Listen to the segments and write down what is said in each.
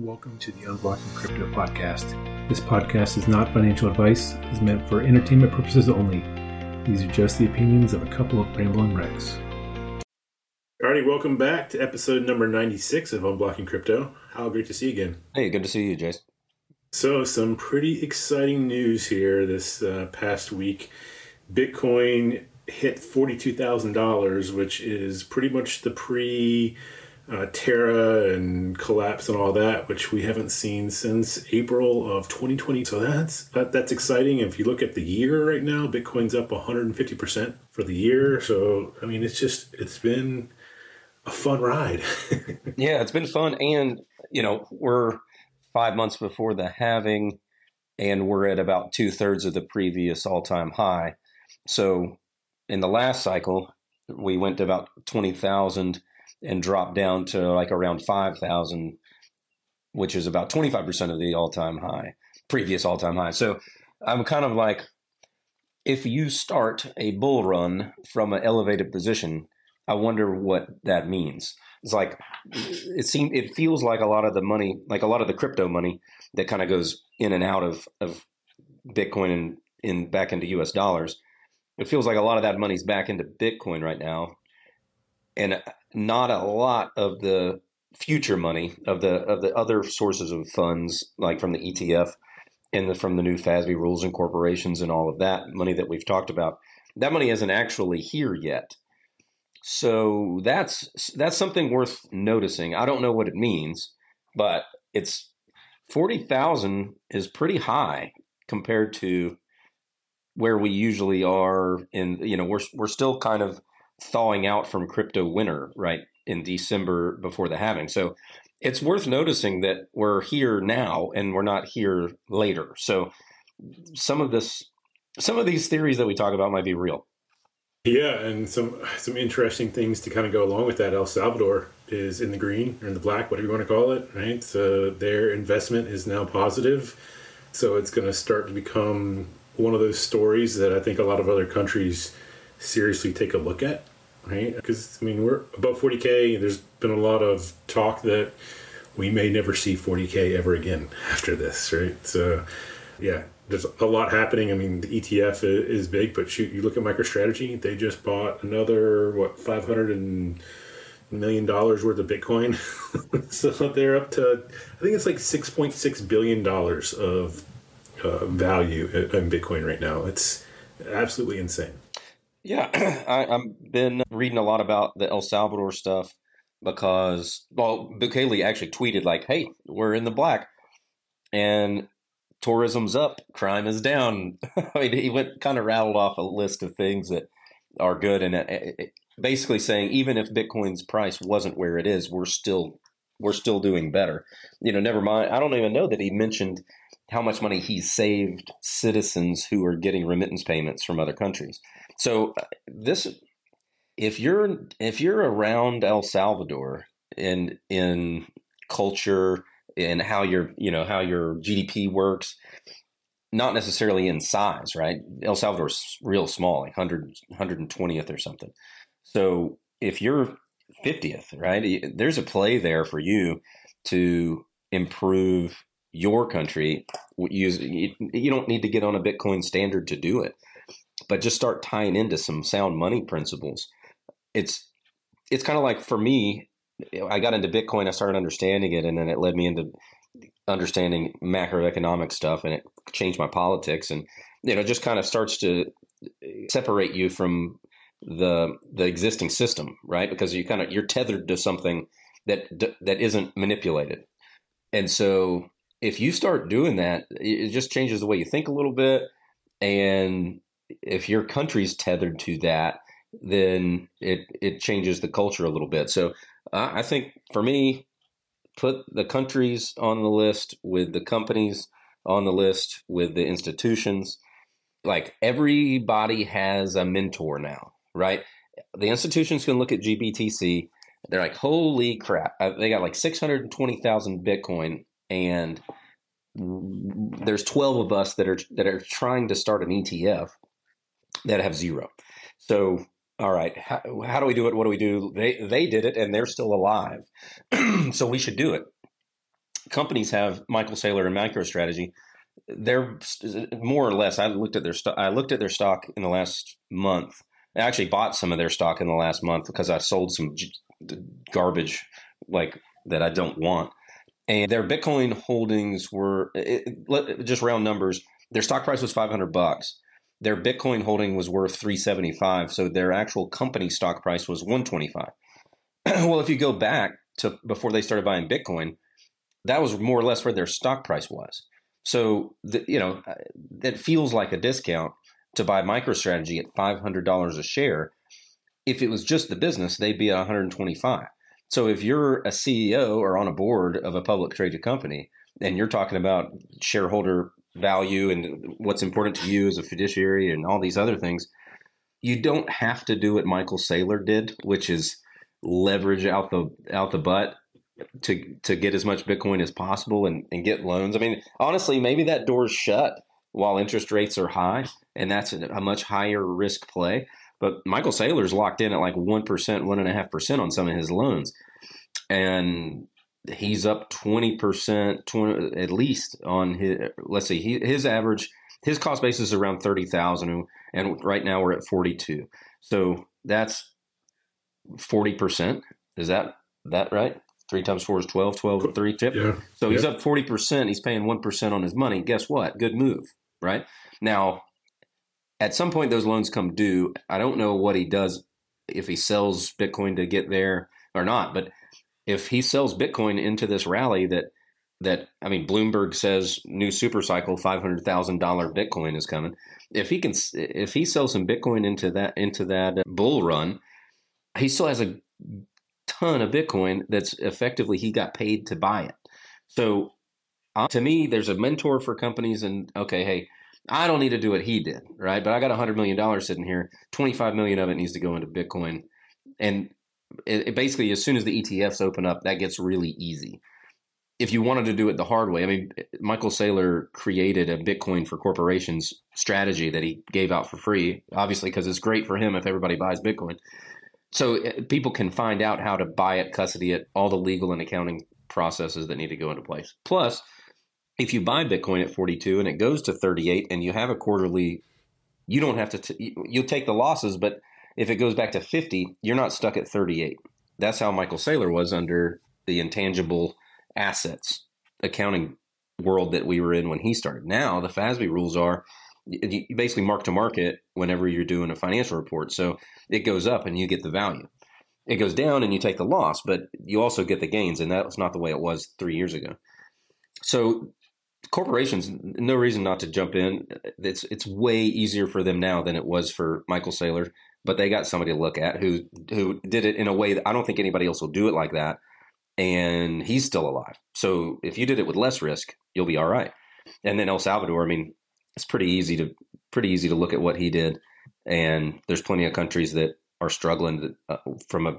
Welcome to the Unblocking Crypto podcast. This podcast is not financial advice, it is meant for entertainment purposes only. These are just the opinions of a couple of rambling wrecks. Alrighty, welcome back to episode number 96 of Unblocking Crypto. How great to see you again. Hey, good to see you, Jace. So, some pretty exciting news here this uh, past week. Bitcoin hit $42,000, which is pretty much the pre uh, Terra and collapse and all that, which we haven't seen since April of 2020. So that's that, that's exciting. If you look at the year right now, Bitcoin's up 150 percent for the year. So I mean, it's just it's been a fun ride. yeah, it's been fun, and you know we're five months before the halving, and we're at about two thirds of the previous all time high. So in the last cycle, we went to about 20,000 and dropped down to like around 5,000, which is about 25% of the all time high, previous all time high. So I'm kind of like, if you start a bull run from an elevated position, I wonder what that means. It's like it seems it feels like a lot of the money, like a lot of the crypto money that kind of goes in and out of of Bitcoin and in back into US dollars. It feels like a lot of that money's back into Bitcoin right now. And not a lot of the future money of the of the other sources of funds, like from the ETF and the, from the new FASB rules and corporations and all of that money that we've talked about. That money isn't actually here yet. So that's that's something worth noticing. I don't know what it means, but it's forty thousand is pretty high compared to where we usually are. In you know, we're we're still kind of thawing out from crypto winter, right, in December before the halving. So it's worth noticing that we're here now and we're not here later. So some of this, some of these theories that we talk about might be real. Yeah, and some some interesting things to kind of go along with that. El Salvador is in the green or in the black, whatever you want to call it, right? So their investment is now positive. So it's going to start to become one of those stories that I think a lot of other countries seriously take a look at, right? Because I mean, we're above 40k. There's been a lot of talk that we may never see 40k ever again after this, right? So, yeah, there's a lot happening. I mean, the ETF is big, but shoot, you look at MicroStrategy, they just bought another what 500 million dollars worth of Bitcoin. so they're up to, I think it's like 6.6 billion dollars of uh, value in Bitcoin right now. It's absolutely insane. Yeah, I, I've been reading a lot about the El Salvador stuff because, well, Bukele actually tweeted like, "Hey, we're in the black, and tourism's up, crime is down." I mean, he went kind of rattled off a list of things that are good, and it, it, basically saying even if Bitcoin's price wasn't where it is, we're still we're still doing better. You know, never mind. I don't even know that he mentioned how much money he saved citizens who are getting remittance payments from other countries. So uh, this, if you're if you're around El Salvador in in culture and how your you know how your GDP works, not necessarily in size, right? El Salvador's real small, like 100 120th or something. So if you're 50th, right? There's a play there for you to improve your country. Use you don't need to get on a Bitcoin standard to do it but just start tying into some sound money principles. It's it's kind of like for me, I got into Bitcoin, I started understanding it, and then it led me into understanding macroeconomic stuff, and it changed my politics, and you know, just kind of starts to separate you from the the existing system, right? Because you kind of you're tethered to something that that isn't manipulated, and so if you start doing that, it just changes the way you think a little bit, and if your country's tethered to that, then it it changes the culture a little bit. So I think for me, put the countries on the list with the companies on the list with the institutions. Like everybody has a mentor now, right? The institutions can look at GBTC. They're like, holy crap! Uh, they got like six hundred twenty thousand Bitcoin, and there's twelve of us that are that are trying to start an ETF that have zero. So, all right, how, how do we do it? What do we do? They they did it, and they're still alive, so we should do it. companies have Michael Saylor and MicroStrategy. They're more or less. I looked at their stock. I looked at their stock in the last month. I actually bought some of their stock in the last month because I sold some garbage like that I don't want. And their Bitcoin holdings were it, just round numbers. Their stock price was 500 bucks. Their Bitcoin holding was worth 375, so their actual company stock price was 125. well, if you go back to before they started buying Bitcoin, that was more or less where their stock price was. So, the, you know, uh, it feels like a discount to buy MicroStrategy at $500 a share. If it was just the business, they'd be at 125. So if you're a CEO or on a board of a public traded company and you're talking about shareholder value and what's important to you as a fiduciary and all these other things, you don't have to do what Michael Saylor did, which is leverage out the out the butt to to get as much Bitcoin as possible and, and get loans. I mean, honestly, maybe that door's shut while interest rates are high, and that's a, a much higher risk play. But Michael Saylor's locked in at like one percent, one and a half percent on some of his loans, and he's up twenty percent, twenty at least on his. Let's see, he, his average, his cost basis is around thirty thousand, and right now we're at forty two. So that's forty percent. Is that that right? Three times four is 12, 12 three tip. Yeah. So he's up 40%. He's paying 1% on his money. Guess what? Good move, right? Now, at some point, those loans come due. I don't know what he does if he sells Bitcoin to get there or not, but if he sells Bitcoin into this rally that that I mean, Bloomberg says new super cycle, five hundred thousand dollar Bitcoin is coming. If he can, if he sells some Bitcoin into that into that bull run, he still has a ton of Bitcoin that's effectively he got paid to buy it. So uh, to me, there's a mentor for companies, and okay, hey, I don't need to do what he did, right? But I got a hundred million dollars sitting here. Twenty five million of it needs to go into Bitcoin, and it, it basically, as soon as the ETFs open up, that gets really easy. If you wanted to do it the hard way, I mean, Michael Saylor created a Bitcoin for corporations strategy that he gave out for free, obviously, because it's great for him if everybody buys Bitcoin. So uh, people can find out how to buy it, custody it, all the legal and accounting processes that need to go into place. Plus, if you buy Bitcoin at 42 and it goes to 38 and you have a quarterly, you don't have to, t- you'll take the losses, but if it goes back to 50, you're not stuck at 38. That's how Michael Saylor was under the intangible assets accounting world that we were in when he started. Now, the FASB rules are you basically mark to market whenever you're doing a financial report. So it goes up and you get the value. It goes down and you take the loss, but you also get the gains. And that was not the way it was three years ago. So corporations, no reason not to jump in. It's it's way easier for them now than it was for Michael Saylor but they got somebody to look at who who did it in a way that I don't think anybody else will do it like that. And he's still alive. So if you did it with less risk, you'll be all right. And then El Salvador, I mean, it's pretty easy to pretty easy to look at what he did. And there's plenty of countries that are struggling uh, from a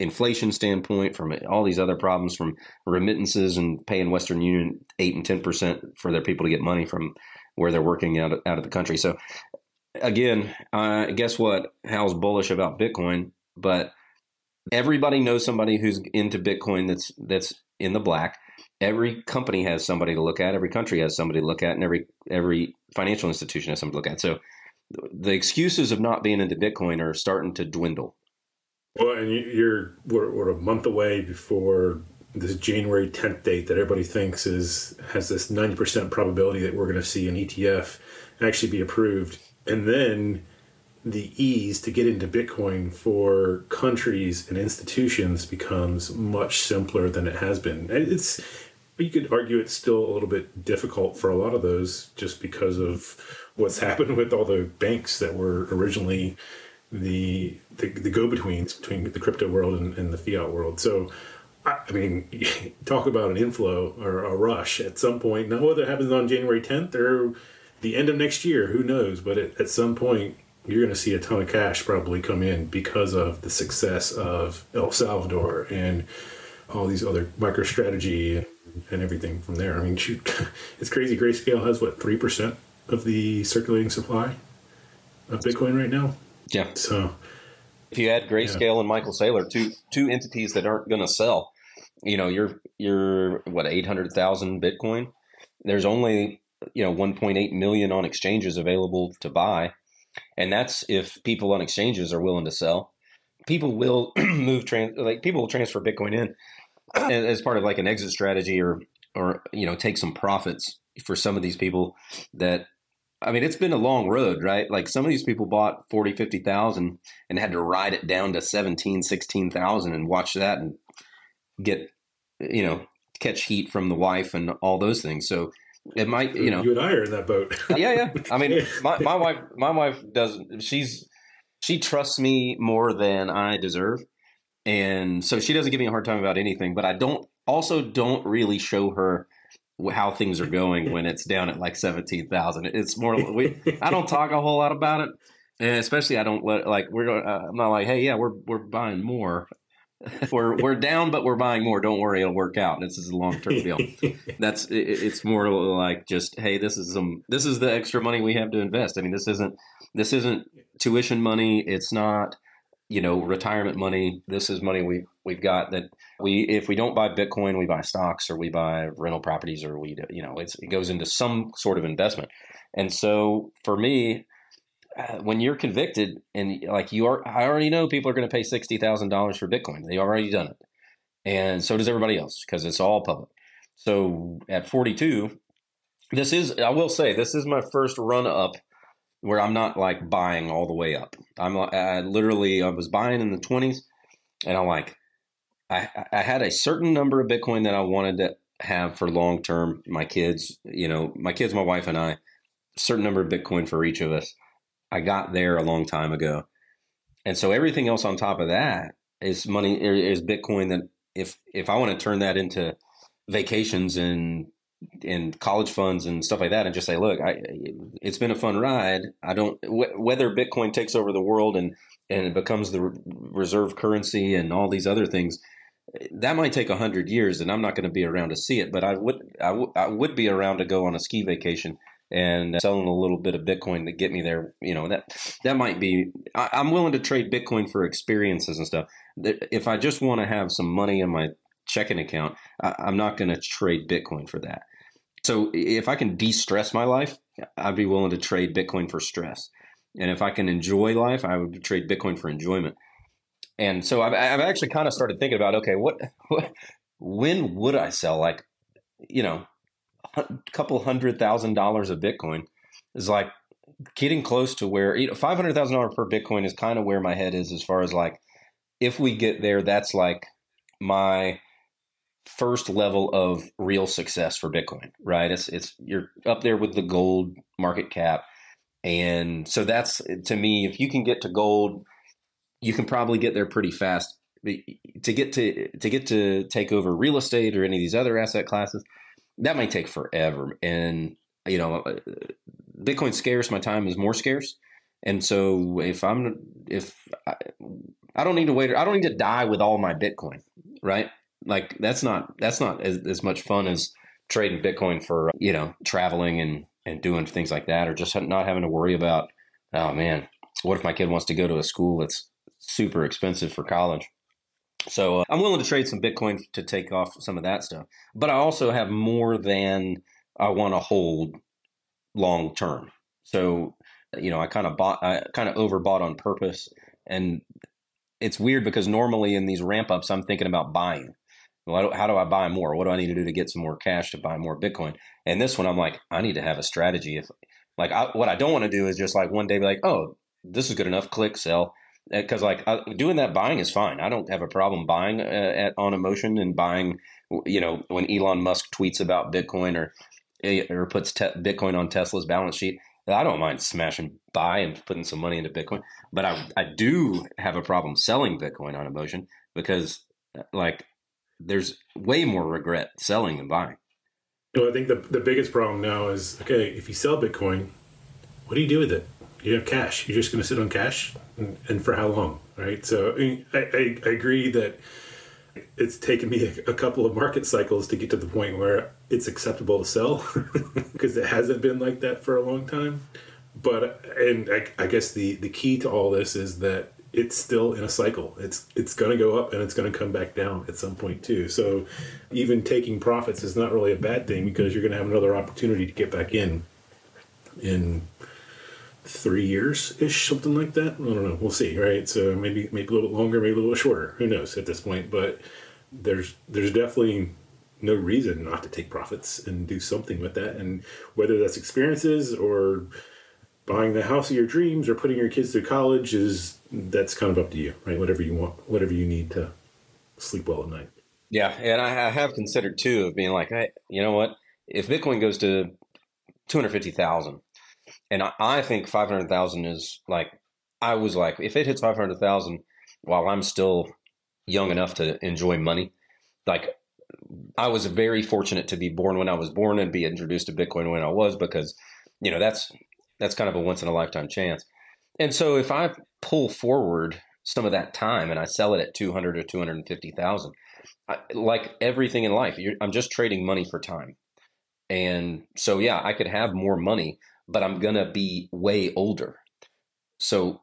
inflation standpoint, from all these other problems, from remittances and paying Western Union eight and ten percent for their people to get money from where they're working out of, out of the country. So again, uh, guess what? Hal's bullish about Bitcoin, but everybody knows somebody who's into Bitcoin that's that's in the black. Every company has somebody to look at. Every country has somebody to look at, and every every financial institution has somebody to look at. So the excuses of not being into Bitcoin are starting to dwindle. Well, and you're we're, we're a month away before this January 10th date that everybody thinks is has this 90% probability that we're going to see an ETF actually be approved and then the ease to get into Bitcoin for countries and institutions becomes much simpler than it has been. And it's you could argue it's still a little bit difficult for a lot of those just because of what's happened with all the banks that were originally the the, the go-betweens between the crypto world and, and the fiat world. So I mean, talk about an inflow or a rush at some point. Now, whether it happens on January 10th or the end of next year, who knows? But at, at some point, you're going to see a ton of cash probably come in because of the success of El Salvador and all these other MicroStrategy and everything from there. I mean, shoot, it's crazy. Grayscale has what three percent of the circulating supply of Bitcoin right now. Yeah. So if you add Grayscale yeah. and Michael Saylor, two two entities that aren't going to sell, you know, you're you're what eight hundred thousand Bitcoin. There's only you know 1.8 million on exchanges available to buy, and that's if people on exchanges are willing to sell. People will move trans like people will transfer Bitcoin in as part of like an exit strategy or or you know take some profits for some of these people that I mean, it's been a long road, right? Like some of these people bought 40, 50,000 and had to ride it down to 17, 16,000 and watch that and get, you know, catch heat from the wife and all those things. So it might, you know, you and I are in that boat. yeah. Yeah. I mean, my, my wife, my wife doesn't. she's, she trusts me more than I deserve. And so she doesn't give me a hard time about anything, but I don't also don't really show her how things are going when it's down at like 17,000. It's more, we, I don't talk a whole lot about it. And especially I don't let, like, we're, uh, I'm not like, hey, yeah, we're, we're buying more. we're, we're down, but we're buying more. Don't worry, it'll work out. This is a long term deal. That's, it, it's more like just, hey, this is some, this is the extra money we have to invest. I mean, this isn't, this isn't tuition money. It's not, you know, retirement money. This is money we we've got that we if we don't buy Bitcoin, we buy stocks or we buy rental properties or we you know it goes into some sort of investment. And so for me, uh, when you're convicted and like you are, I already know people are going to pay sixty thousand dollars for Bitcoin. They already done it, and so does everybody else because it's all public. So at 42, this is I will say this is my first run up where I'm not like buying all the way up. I'm uh, I literally I was buying in the 20s, and I'm like, I I had a certain number of Bitcoin that I wanted to have for long term. My kids, you know, my kids, my wife, and I, a certain number of Bitcoin for each of us. I got there a long time ago, and so everything else on top of that is money is Bitcoin. That if if I want to turn that into vacations and and college funds and stuff like that and just say look I, it's been a fun ride. I don't wh- whether bitcoin takes over the world and and it becomes the re- reserve currency and all these other things that might take 100 years and i'm not going to be around to see it but I would, I, w- I would be around to go on a ski vacation and uh, selling a little bit of bitcoin to get me there. You know that that might be I, i'm willing to trade bitcoin for experiences and stuff. If i just want to have some money in my checking account, I, am not going to trade Bitcoin for that. So if I can de-stress my life, I'd be willing to trade Bitcoin for stress. And if I can enjoy life, I would trade Bitcoin for enjoyment. And so I've, I've actually kind of started thinking about, okay, what, what, when would I sell like, you know, a couple hundred thousand dollars of Bitcoin is like getting close to where you know, five hundred thousand dollars per Bitcoin is kind of where my head is as far as like if we get there, that's like my first level of real success for Bitcoin, right? It's it's you're up there with the gold market cap. And so that's to me, if you can get to gold, you can probably get there pretty fast. To get to to get to take over real estate or any of these other asset classes, that might take forever. And you know, Bitcoin's scarce. My time is more scarce. And so if I'm if I, I don't need to wait, I don't need to die with all my Bitcoin, right? Like that's not that's not as, as much fun as trading Bitcoin for you know traveling and and doing things like that, or just not having to worry about oh man, what if my kid wants to go to a school that's super expensive for college? So uh, I'm willing to trade some Bitcoin to take off some of that stuff, but I also have more than I want to hold long term. So you know, I kind of bought, I kind of overbought on purpose, and it's weird because normally in these ramp ups, I'm thinking about buying how do I buy more? What do I need to do to get some more cash to buy more Bitcoin? And this one, I'm like, I need to have a strategy. If like I, what I don't want to do is just like one day be like, oh, this is good enough, click sell. Because like I, doing that buying is fine. I don't have a problem buying uh, at, on emotion and buying. You know, when Elon Musk tweets about Bitcoin or eh, or puts te- Bitcoin on Tesla's balance sheet, I don't mind smashing buy and putting some money into Bitcoin. But I I do have a problem selling Bitcoin on emotion because like there's way more regret selling than buying. Well, I think the the biggest problem now is okay. If you sell Bitcoin, what do you do with it? You have cash. You're just going to sit on cash, and, and, for how long, right? So I, I, I agree that it's taken me a, a, couple of market cycles to get to the point where it's acceptable to sell because it hasn't been like that for a long time. But and I, I guess the the key to all this is that it's still in a cycle. It's it's going to go up and it's going to come back down at some point too. So even taking profits is not really a bad thing because you're going to have another opportunity to get back in in three years ish, something like that. I don't know. We'll see, right? So maybe maybe a little bit longer, maybe a little shorter. Who knows at this point? But there's there's definitely no reason not to take profits and do something with that. And whether that's experiences or buying the house of your dreams or putting your kids through college is that's kind of up to you, right? Whatever you want, whatever you need to sleep well at night. Yeah, and I have considered too of being like, hey, you know what? If Bitcoin goes to two hundred fifty thousand, and I, think five hundred thousand is like, I was like, if it hits five hundred thousand, while I'm still young enough to enjoy money, like I was very fortunate to be born when I was born and be introduced to Bitcoin when I was because, you know, that's that's kind of a once in a lifetime chance. And so if I pull forward some of that time and I sell it at 200 or 250,000, like everything in life, I'm just trading money for time. And so, yeah, I could have more money, but I'm going to be way older. So,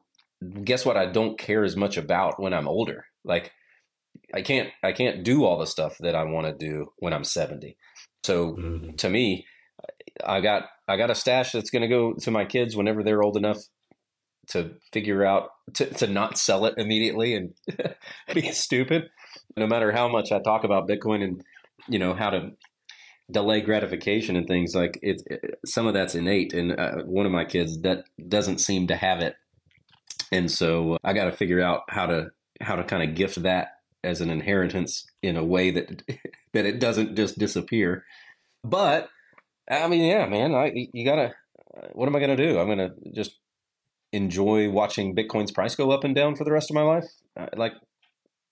guess what? I don't care as much about when I'm older. Like, I can't, I can't do all the stuff that I want to do when I'm 70. So, mm-hmm. to me, I got I got a stash that's going to go to my kids whenever they're old enough to figure out to, to not sell it immediately and be stupid. No matter how much I talk about Bitcoin and you know how to delay gratification and things like it, it some of that's innate and uh, one of my kids that doesn't seem to have it and so i got to figure out how to how to kind of gift that as an inheritance in a way that that it doesn't just disappear but I mean, yeah, man. I you gotta. What am I gonna do? I'm gonna just enjoy watching Bitcoin's price go up and down for the rest of my life. Uh, like,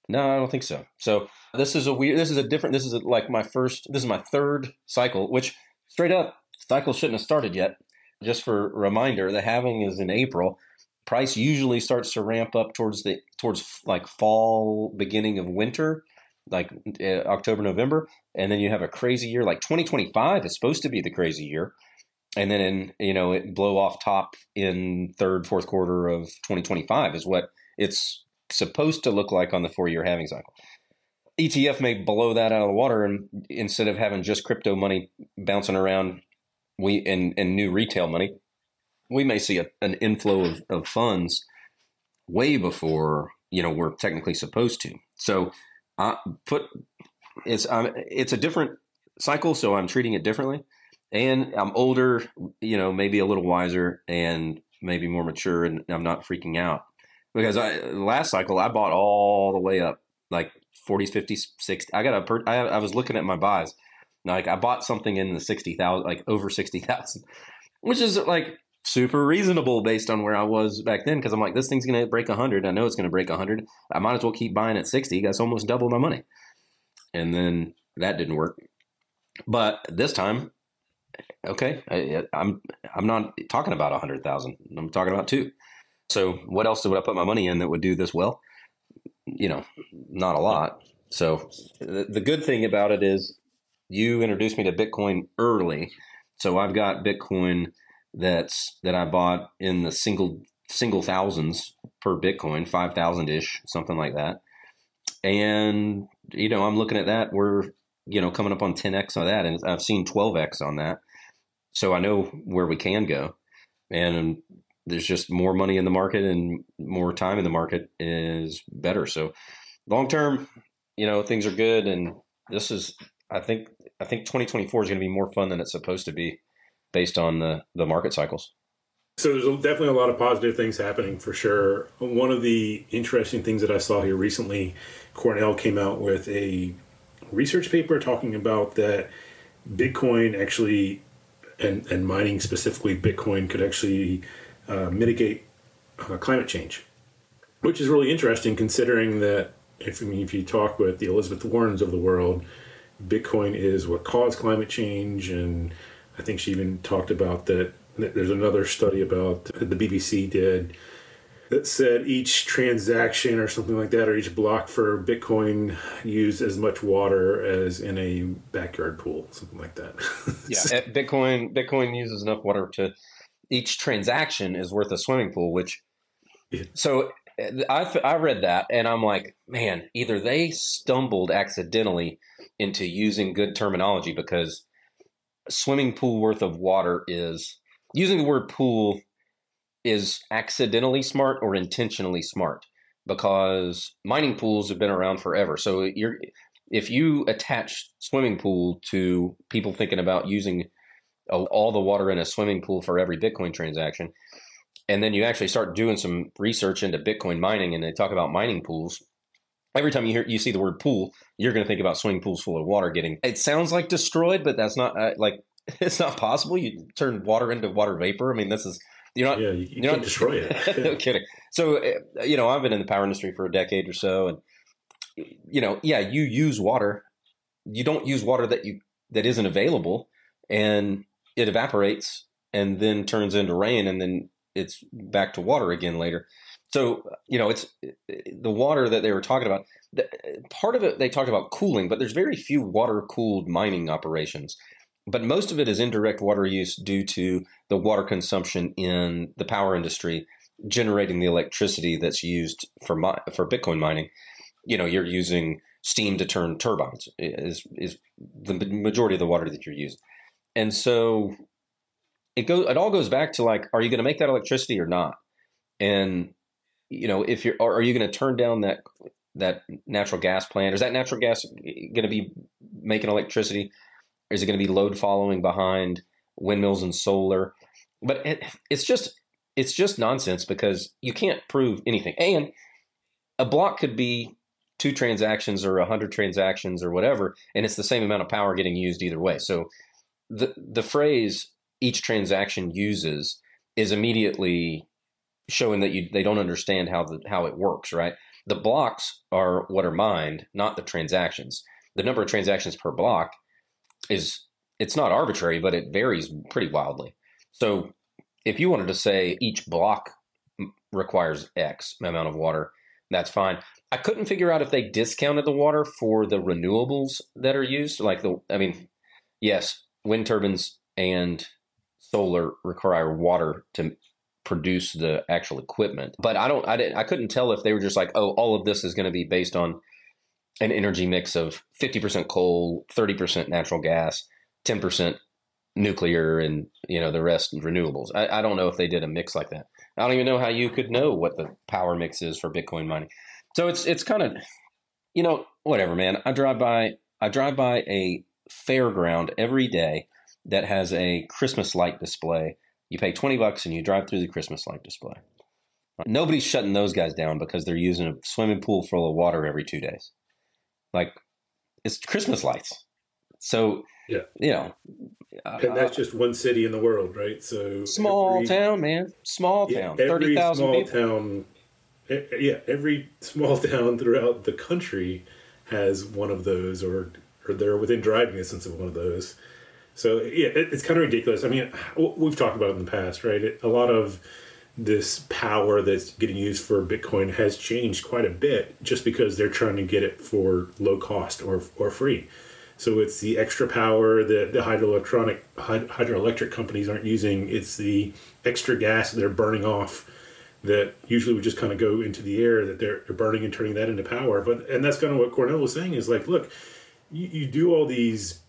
no, I don't think so. So this is a weird. This is a different. This is a, like my first. This is my third cycle. Which straight up, cycle shouldn't have started yet. Just for reminder, the halving is in April. Price usually starts to ramp up towards the towards like fall, beginning of winter like uh, October, November, and then you have a crazy year. Like 2025 is supposed to be the crazy year, and then in you know it blow off top in third, fourth quarter of 2025 is what it's supposed to look like on the four year halving cycle. ETF may blow that out of the water, and instead of having just crypto money bouncing around, we and and new retail money, we may see a, an inflow of, of funds way before you know we're technically supposed to. So uh, put it's um, it's a different cycle, so I'm treating it differently. And I'm older, you know, maybe a little wiser and maybe more mature, and I'm not freaking out because I last cycle I bought all the way up like 40s, 50s, 60. I got a per, I, I was looking at my buys, like I bought something in the 60,000, like over 60,000, which is like super reasonable based on where I was back then because I'm like, this thing's going to break 100. I know it's going to break 100. I might as well keep buying at 60. That's almost double my money. And then that didn't work. But this time, okay, I, I'm I'm not talking about a 100,000. I'm talking about two. So what else would I put my money in that would do this well? You know, not a lot. So the, the good thing about it is you introduced me to Bitcoin early. So I've got Bitcoin – that's that I bought in the single single thousands per Bitcoin, five thousand ish, something like that. And you know, I'm looking at that. We're you know coming up on 10x on that, and I've seen 12x on that. So I know where we can go, and there's just more money in the market and more time in the market is better. So long term, you know, things are good, and this is I think I think 2024 is going to be more fun than it's supposed to be based on the, the market cycles. So there's definitely a lot of positive things happening for sure. One of the interesting things that I saw here recently, Cornell came out with a research paper talking about that Bitcoin actually, and, and mining specifically Bitcoin, could actually uh, mitigate uh, climate change, which is really interesting considering that if I mean if you talk with the Elizabeth Warrens of the world, Bitcoin is what caused climate change and I think she even talked about that. There's another study about uh, the BBC did that said each transaction or something like that, or each block for Bitcoin used as much water as in a backyard pool, something like that. yeah, eh, Bitcoin Bitcoin uses enough water to each transaction is worth a swimming pool. Which yeah. so eh, I, I read that and I'm like, man, either they stumbled accidentally into using good terminology because swimming pool worth of water is using the word pool is accidentally smart or intentionally smart because mining pools have been around forever. So you're if you attach swimming pool to people thinking about using all the water in a swimming pool for every Bitcoin transaction, and then you actually start doing some research into Bitcoin mining, and they talk about mining pools. Every time you hear you see the word pool, you're going to think about swimming pools full of water getting. It sounds like destroyed, but that's not uh, like it's not possible. You turn water into water vapor. I mean, this is you're not. Yeah, you, you are not destroy it. no kidding. So uh, you know, I've been in the power industry for a decade or so, and you know, yeah, you use water. You don't use water that you that isn't available, and it evaporates and then turns into rain, and then it's back to water again later. So you know, it's the water that they were talking about. Part of it they talked about cooling, but there's very few water cooled mining operations. But most of it is indirect water use due to the water consumption in the power industry, generating the electricity that's used for for Bitcoin mining. You know, you're using steam to turn turbines is is the majority of the water that you're using, and so it goes it all goes back to like are you going to make that electricity or not? And you know if you're are you going to turn down that that natural gas plant? Is that natural gas going to be making electricity is it going to be load following behind windmills and solar but it, it's just it's just nonsense because you can't prove anything and a block could be two transactions or a hundred transactions or whatever and it's the same amount of power getting used either way so the the phrase each transaction uses is immediately showing that you they don't understand how the how it works, right? The blocks are what are mined, not the transactions. The number of transactions per block is it's not arbitrary, but it varies pretty wildly. So if you wanted to say each block requires X amount of water, that's fine. I couldn't figure out if they discounted the water for the renewables that are used. Like the, I mean, yes, wind turbines and solar require water to produce the actual equipment. But I don't I didn't I couldn't tell if they were just like, oh, all of this is going to be based on an energy mix of 50% coal, 30% natural gas, 10% nuclear and you know the rest renewables. I, I don't know if they did a mix like that. I don't even know how you could know what the power mix is for Bitcoin mining. So it's it's kind of you know whatever man. I drive by I drive by a fairground every day that has a Christmas light display. You pay 20 bucks and you drive through the Christmas light display. Nobody's shutting those guys down because they're using a swimming pool full of water every two days. Like, it's Christmas lights. So, yeah. you know. Uh, and that's just one city in the world, right? So, small every, town, man. Small town. Yeah, 30,000 people. town. Yeah, every small town throughout the country has one of those, or, or they're within driving distance of one of those. So yeah, it, it's kind of ridiculous. I mean, we've talked about it in the past, right? It, a lot of this power that's getting used for Bitcoin has changed quite a bit, just because they're trying to get it for low cost or or free. So it's the extra power that the hydroelectronic hydroelectric companies aren't using. It's the extra gas they're burning off that usually would just kind of go into the air that they're burning and turning that into power. But and that's kind of what Cornell was saying is like, look, you, you do all these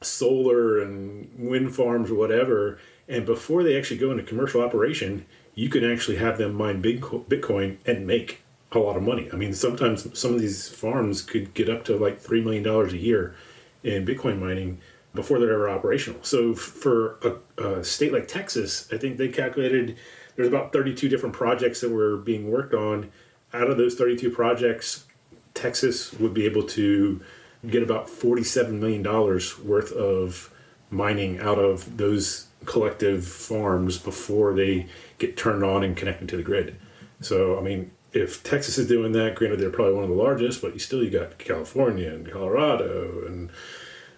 solar and wind farms or whatever, and before they actually go into commercial operation, you can actually have them mine big Bitcoin and make a lot of money. I mean, sometimes some of these farms could get up to like three million dollars a year in Bitcoin mining before they're ever operational. So for a, a, state like Texas, I think they calculated there's about 32 different projects that were being worked on. Out of those 32 projects, Texas would be able to get about $47 million worth of mining out of those collective farms before they get turned on and connected to the grid. So, I mean, if Texas is doing that, granted they're probably one of the largest, but you still you got California and Colorado and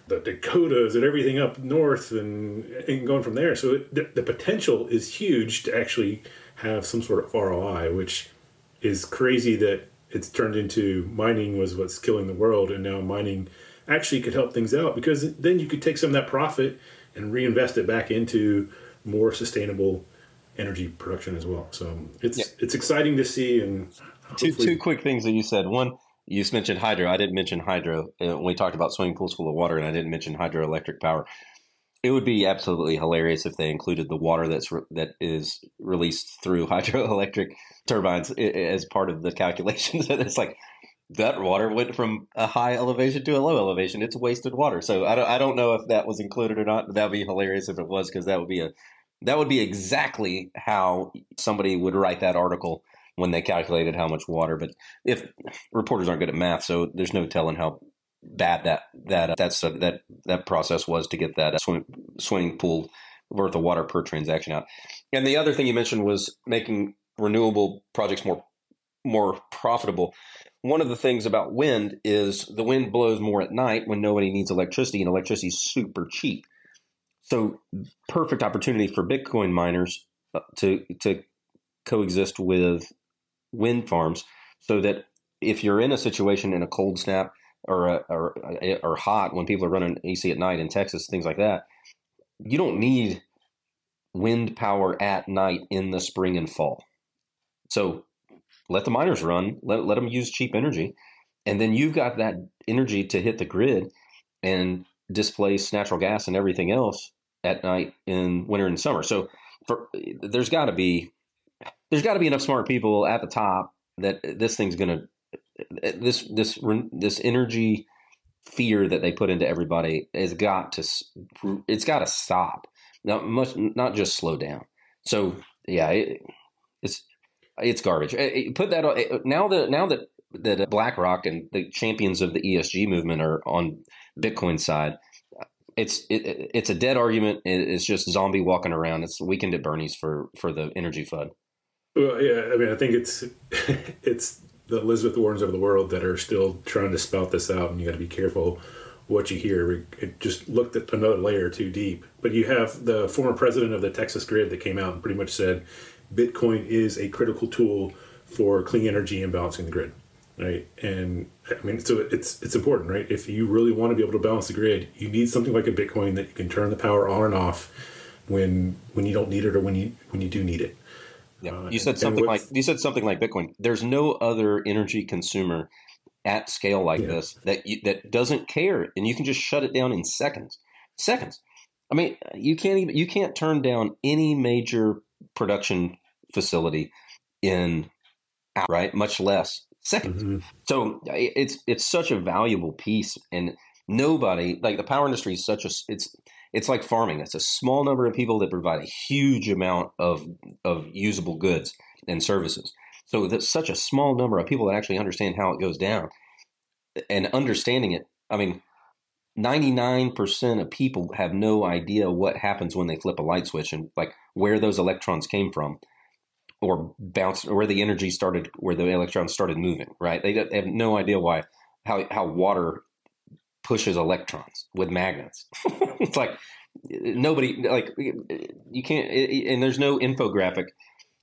the Dakotas and everything up north and, and going from there. So it, the, the potential is huge to actually have some sort of ROI, which is crazy that it's turned into mining was what's killing the world, and now mining actually could help things out because then you could take some of that profit and reinvest it back into more sustainable energy production as well. So it's yeah. it's exciting to see. And two two quick things that you said. One, you mentioned hydro. I didn't mention hydro uh, when we talked about swimming pools full of water, and I didn't mention hydroelectric power. It would be absolutely hilarious if they included the water that's re- that is released through hydroelectric turbines as part of the calculations. it's like that water went from a high elevation to a low elevation. It's wasted water. So I don't, I don't know if that was included or not. That would be hilarious if it was, because that would be a that would be exactly how somebody would write that article when they calculated how much water. But if reporters aren't good at math, so there's no telling how bad that that that's uh, that that process was to get that swim, swimming pool worth of water per transaction out. And the other thing you mentioned was making renewable projects more more profitable. One of the things about wind is the wind blows more at night when nobody needs electricity, and electricity is super cheap. So, perfect opportunity for Bitcoin miners uh, to to coexist with wind farms, so that if you're in a situation in a cold snap or a, or or hot when people are running AC at night in Texas, things like that, you don't need wind power at night in the spring and fall. So let the miners run, let, let them use cheap energy. And then you've got that energy to hit the grid and displace natural gas and everything else at night in winter and summer. So for, there's got to be there's got to be enough smart people at the top that this thing's going to this this this energy fear that they put into everybody has got to it's got to stop. Not much not just slow down. So yeah, it, it's it's garbage. Eh, eh, put that eh, now that now that that uh, BlackRock and the champions of the ESG movement are on Bitcoin side. Uh, it's it, it's a dead argument. It's just zombie walking around. It's weekend at Bernie's for for the energy fud. Well, yeah, I mean, I think it's it's the Elizabeth Warrens of the world that are still trying to spout this out, and you got to be careful what you hear. It just looked at another layer too deep. But you have the former president of the Texas Grid that came out and pretty much said Bitcoin is a critical tool for clean energy and balancing the grid, right? And I mean, so it's it's important, right? If you really want to be able to balance the grid, you need something like a Bitcoin that you can turn the power on and off when when you don't need it or when you when you do need it. Yeah, uh, you said something like you said something like Bitcoin. There's no other energy consumer at scale like yeah. this that you, that doesn't care, and you can just shut it down in seconds. Seconds. I mean, you can't even you can't turn down any major production facility in right much less 2nd Mm-hmm. So it's it's such a valuable piece, and nobody like the power industry is such a it's it's like farming. It's a small number of people that provide a huge amount of of usable goods and services. So that's such a small number of people that actually understand how it goes down, and understanding it. I mean, 99% of people have no idea what happens when they flip a light switch and like where those electrons came from or bounced where the energy started where the electrons started moving right? They, they have no idea why how how water pushes electrons with magnets. It's like nobody like you can't and there's no infographic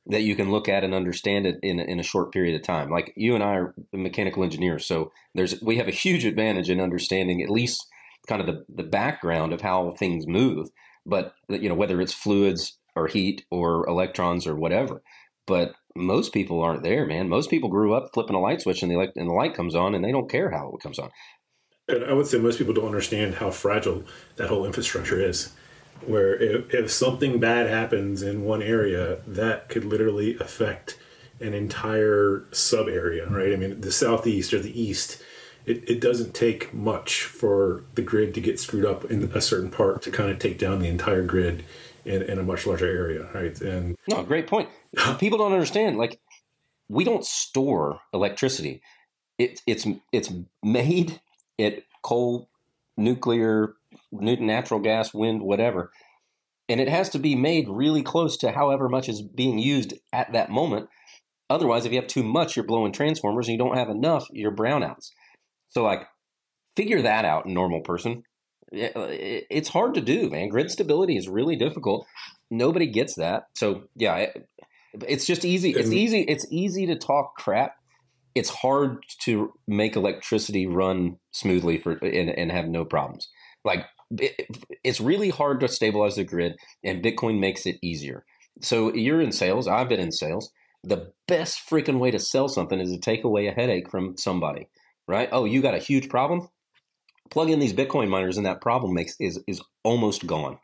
that you can look at and understand it in in a short period of time. Like you and I are mechanical engineers so there's we have a huge advantage in understanding at least kind of the, the background of how things move but you know whether it's fluids or heat or electrons or whatever but most people aren't there, man. Most people grew up flipping a light switch and the, elect- and the light comes on and they don't care how it comes on. And I would say most people don't understand how fragile that whole infrastructure is. Where if, if something bad happens in one area, that could literally affect an entire sub area, right? I mean, the southeast or the east, it, it doesn't take much for the grid to get screwed up in a certain part to kind of take down the entire grid in, in a much larger area, right? And no, great point. People don't understand. Like, we don't store electricity. It, it's it's made at coal, nuclear, natural gas, wind, whatever, and it has to be made really close to however much is being used at that moment. Otherwise, if you have too much, you're blowing transformers, and you don't have enough, you're brownouts. So, like, figure that out, normal person uh, it's hard to do, man. Grid stability is really difficult. Nobody gets that. So yeah, it's just easy. It's easy. It's easy to talk crap. It's hard to make electricity run smoothly for and, and have no problems. Like it, it's really hard to stabilize the grid, and Bitcoin makes it easier. So you're in sales. I've been in sales. The best freaking way to sell something is to take away a headache from somebody, right? Oh, you got a huge problem? Plug in these Bitcoin miners, and that problem makes is is almost gone.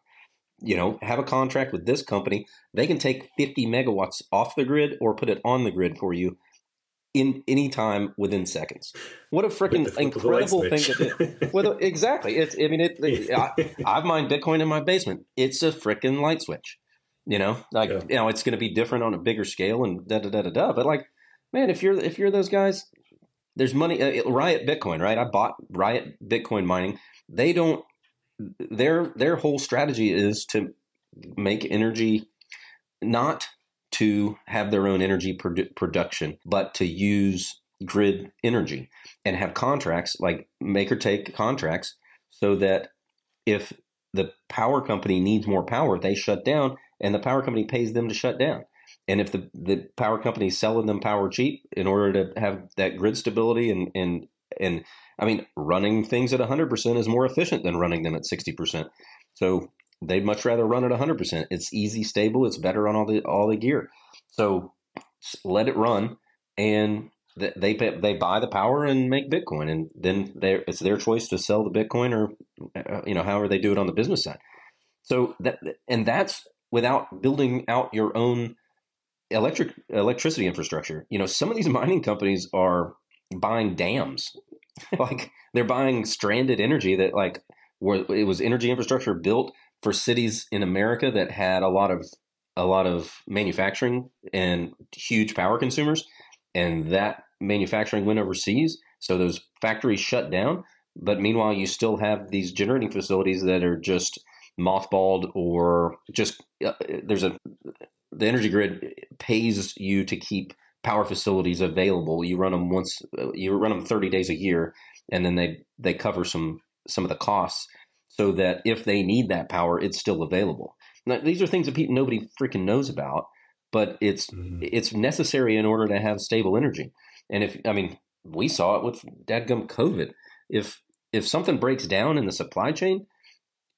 You know, have a contract with this company. They can take 50 megawatts off the grid or put it on the grid for you in any time within seconds. What a freaking incredible thing to do! well, exactly. It's. I mean, it. I, I've mined Bitcoin in my basement. It's a freaking light switch. You know, like yeah. you know, it's going to be different on a bigger scale and da da da da da. But like, man, if you're if you're those guys, there's money. Uh, Riot Bitcoin, right? I bought Riot Bitcoin mining. They don't. Their their whole strategy is to make energy not to have their own energy produ- production, but to use grid energy and have contracts like make or take contracts so that if the power company needs more power, they shut down and the power company pays them to shut down. And if the, the power company is selling them power cheap in order to have that grid stability and, and, and I mean, running things at 100% is more efficient than running them at 60%. So they'd much rather run at 100%. It's easy, stable, it's better on all the all the gear. So let it run and they they buy the power and make Bitcoin, and then it's their choice to sell the Bitcoin or uh, you know however they do it on the business side. So that and that's without building out your own electric electricity infrastructure. You know, some of these mining companies are buying dams, like they're buying stranded energy that like where it was energy infrastructure built for cities in America that had a lot of a lot of manufacturing and huge power consumers, and that manufacturing went overseas. So those factories shut down. But meanwhile, you still have these generating facilities that are just mothballed or just uh, there's a the energy grid pays you to keep power facilities available. You run them once, uh, you run them 30 days a year, and then they they cover some some of the costs so that if they need that power, it's still available. Now, these are things that people nobody freaking knows about, but it's mm-hmm. it's necessary in order to have stable energy. And if I mean, we saw it with dadgum COVID. If if something breaks down in the supply chain,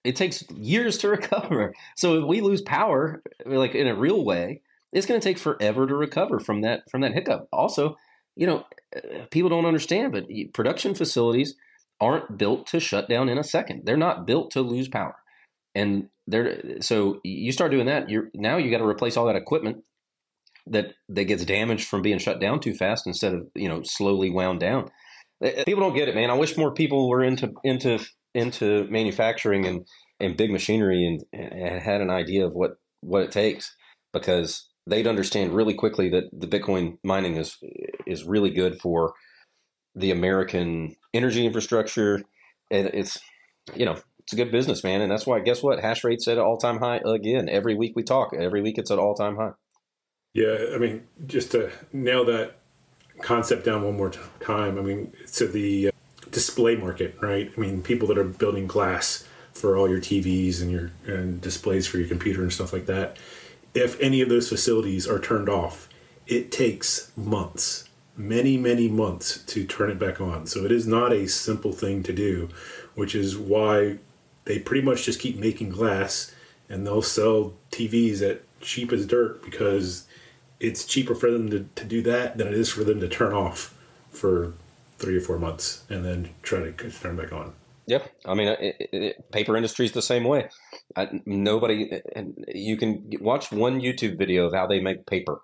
it takes years to recover. So if we lose power, like in a real way, it's going to take forever to recover from that from that hiccup. Also, you know, uh, people don't understand, but production facilities aren't built to shut down in a second. They're not built to lose power, and they're so you start doing that. You're now you got to replace all that equipment that that gets damaged from being shut down too fast instead of you know slowly wound down. Uh, people don't get it, man. I wish more people were into into into manufacturing and, and big machinery and, and had an idea of what, what it takes because they'd understand really quickly that the Bitcoin mining is is really good for the American energy infrastructure. And it's you know it's a good business, man. And that's why guess what? Hash rate's at an all time high again. Every week we talk. Every week it's at all time high. Yeah, I mean, just to nail that concept down one more time. I mean, so the uh, display market, right? I mean, people that are building glass for all your TVs and your and displays for your computer and stuff like that. If any of those facilities are turned off, it takes months, many many months to turn it back on. So it is not a simple thing to do, which is why they pretty much just keep making glass and they'll sell TVs at cheap as dirt because it's cheaper for them to, to do that than it is for them to turn off for three or four months and then try to turn back on. Yeah, I mean, it, it, paper industry is the same way. I, nobody, you can watch one YouTube video of how they make paper.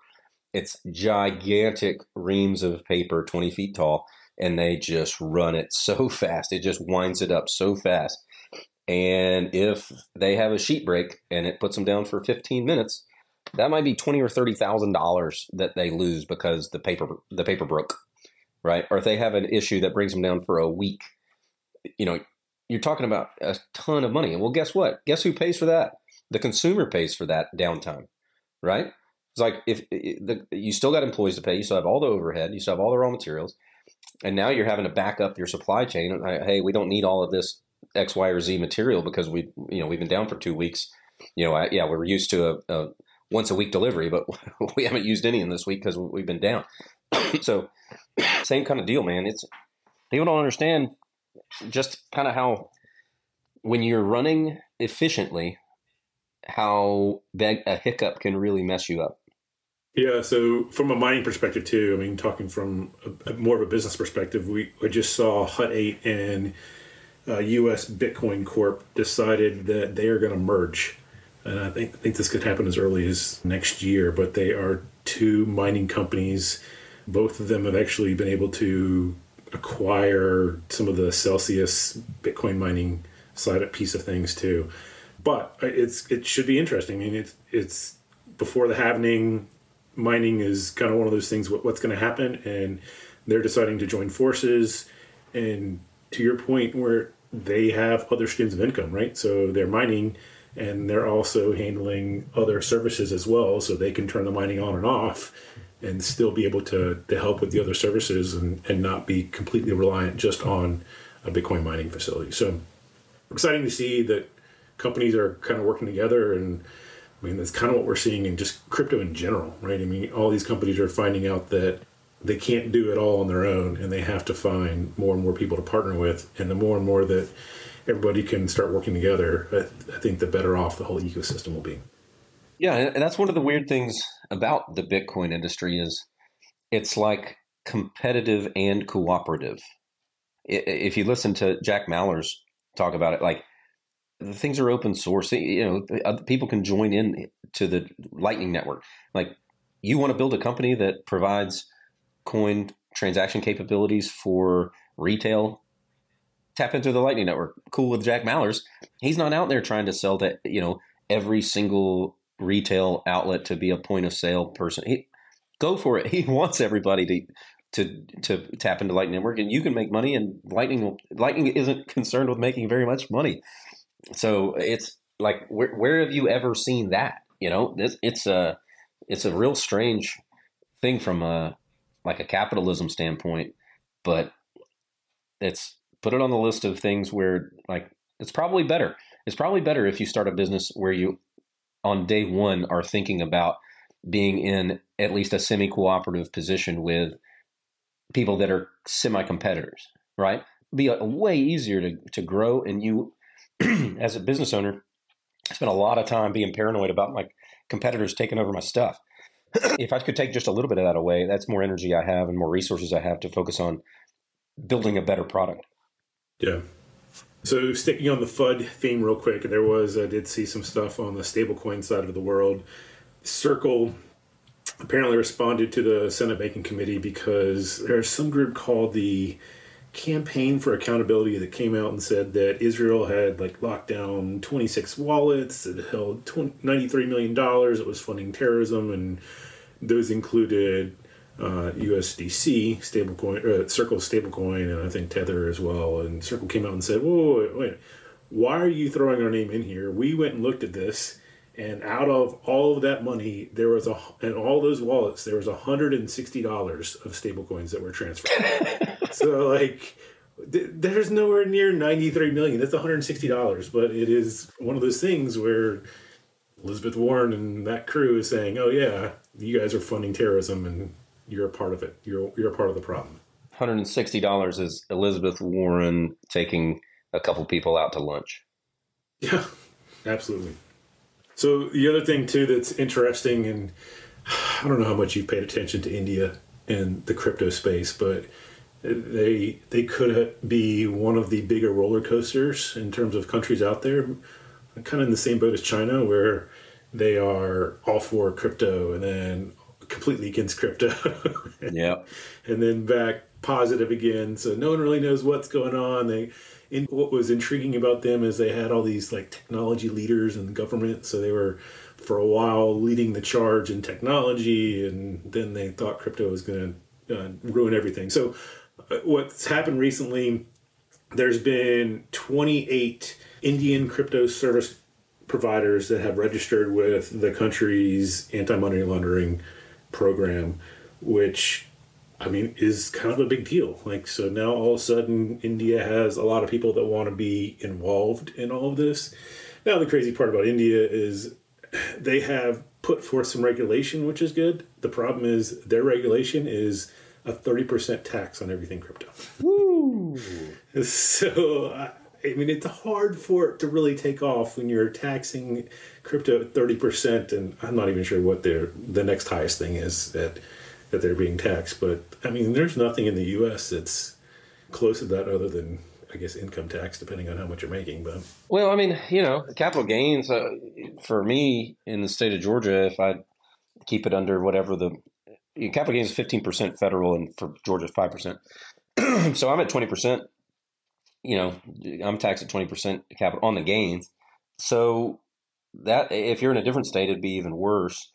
It's gigantic reams of paper, twenty feet tall, and they just run it so fast. It just winds it up so fast. And if they have a sheet break and it puts them down for fifteen minutes, that might be twenty or thirty thousand dollars that they lose because the paper the paper broke right? Or if they have an issue that brings them down for a week, you know, you're talking about a ton of money. And well, guess what? Guess who pays for that? The consumer pays for that downtime, right? It's like if the, you still got employees to pay, you still have all the overhead, you still have all the raw materials, and now you're having to back up your supply chain. Hey, we don't need all of this X, Y, or Z material because we, you know, we've been down for two weeks. You know, I, yeah, we're used to a, a once a week delivery, but we haven't used any in this week because we've been down. so same kind of deal, man. It's people don't understand just kind of how when you're running efficiently, how big a hiccup can really mess you up. Yeah, so from a mining perspective too, I mean, talking from a, more of a business perspective, we, we just saw Hut 8 and uh, U.S. Bitcoin Corp decided that they are going to merge, and I think I think this could happen as early as next year. But they are two mining companies. Both of them have actually been able to acquire some of the Celsius Bitcoin mining side piece of things too. But it's it should be interesting. I mean, it's it's before the halvening, Mining is kind of one of those things. What, what's going to happen, and they're deciding to join forces. And to your point, where they have other streams of income, right? So they're mining, and they're also handling other services as well, so they can turn the mining on and off and still be able to, to help with the other services and, and not be completely reliant just on a Bitcoin mining facility. So exciting to see that companies are kind of working together and I mean that's kind of what we're seeing in just crypto in general, right? I mean all these companies are finding out that they can't do it all on their own and they have to find more and more people to partner with and the more and more that everybody can start working together, I, I think the better off the whole ecosystem will be. Yeah, and that's one of the weird things about the Bitcoin industry is it's like competitive and cooperative. If you listen to Jack Mallers talk about it, like the things are open source. You know, uh, people can join in to the Lightning Network. Like, you want to build a company that provides coin transaction capabilities for retail. Tap into the Lightning Network. Cool with Jack Mallers. He's not out there trying to sell to you know every single retail outlet to be a point of sale person. He, go for it. He wants everybody to to to tap into Lightning Network, and you can make money. And Lightning Lightning isn't concerned with making very much money. So it's like where where have you ever seen that? You know, this it's a it's a real strange thing from a like a capitalism standpoint, but it's put it on the list of things where like it's probably better. It's probably better if you start a business where you on day one are thinking about being in at least a semi cooperative position with people that are semi competitors, right? Be a, way easier to, to grow. And you, as a business owner, spend a lot of time being paranoid about my competitors taking over my stuff. if I could take just a little bit of that away, that's more energy I have and more resources I have to focus on building a better product. Yeah. So sticking on the FUD theme real quick, there was I did see some stuff on the stablecoin side of the world. Circle apparently responded to the Senate Banking Committee because there's some group called the Campaign for Accountability that came out and said that Israel had like locked down 26 wallets that held 20, 93 million dollars. It was funding terrorism, and those included uh, USDC stablecoin, uh, Circle stablecoin, and I think Tether as well. And Circle came out and said, "Whoa, wait, wait, why are you throwing our name in here? We went and looked at this, and out of all of that money, there was a and all those wallets, there was hundred and sixty dollars of stablecoins that were transferred. so like." There's nowhere near 93 million. That's 160 dollars, but it is one of those things where Elizabeth Warren and that crew is saying, "Oh yeah, you guys are funding terrorism and you're a part of it. You're you're a part of the problem. Hundred and sixty dollars is Elizabeth Warren taking a couple people out to lunch. Yeah, absolutely. So the other thing too that's interesting, and I don't know how much you've paid attention to India and the crypto space, but they they could be one of the bigger roller coasters in terms of countries out there, kind of in the same boat as China, where they are all for crypto and then completely against crypto. yeah. And then back positive again. So no one really knows what's going on. They in, what was intriguing about them is they had all these like technology leaders in the government. So they were for a while leading the charge in technology, and then they thought crypto was going to uh, ruin everything. So uh, what's happened recently? There's been 28 Indian crypto service providers that have registered with the country's anti-money laundering program, which I mean is kind of a big deal. Like so now all of a sudden India has a lot of people that want to be involved in all of this. Now the crazy part about India is they have put forth some regulation, which is good. The problem is their regulation is a 30% tax on everything crypto. Woo! So I mean, it's hard for it to really take off when you're taxing crypto at thirty percent, and I'm not even sure what their the next highest thing is that that they're being taxed. But I mean, there's nothing in the U.S. that's close to that other than I guess income tax, depending on how much you're making. But well, I mean, you know, capital gains uh, for me in the state of Georgia, if I keep it under whatever the capital gains is fifteen percent federal, and for Georgia five percent. so I'm at twenty percent. You know, I'm taxed at twenty percent capital on the gains. So that if you're in a different state, it'd be even worse.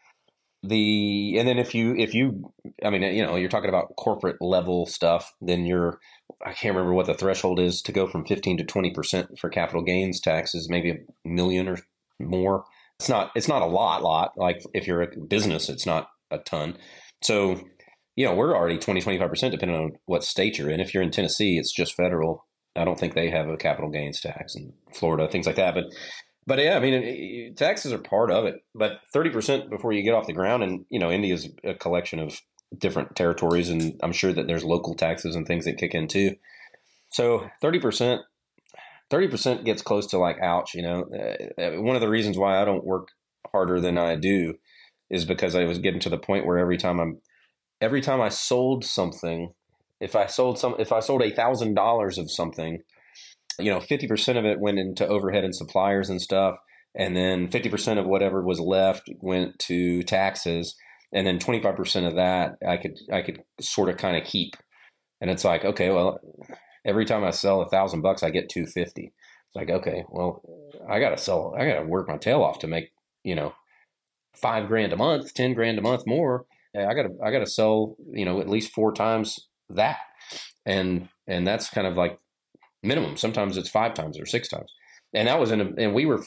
The and then if you if you I mean you know you're talking about corporate level stuff, then you're I can't remember what the threshold is to go from 15 to 20 percent for capital gains taxes, maybe a million or more. It's not it's not a lot lot like if you're a business, it's not a ton. So you know, we're already 20, 25% depending on what state you're in. If you're in Tennessee, it's just federal. I don't think they have a capital gains tax in Florida, things like that. But, but yeah, I mean, taxes are part of it. But 30% before you get off the ground, and, you know, India is a collection of different territories, and I'm sure that there's local taxes and things that kick in too. So 30%, 30% gets close to like, ouch, you know. Uh, one of the reasons why I don't work harder than I do is because I was getting to the point where every time I'm every time I sold something, if I sold some, if I sold a thousand dollars of something, you know, fifty percent of it went into overhead and suppliers and stuff, and then fifty percent of whatever was left went to taxes, and then twenty five percent of that I could I could sort of kind of keep, and it's like okay, well, every time I sell a thousand bucks, I get two fifty. It's like okay, well, I gotta sell, I gotta work my tail off to make you know five grand a month, ten grand a month more I gotta I gotta sell you know at least four times that, and and that's kind of like minimum. Sometimes it's five times or six times, and that was in a, and we were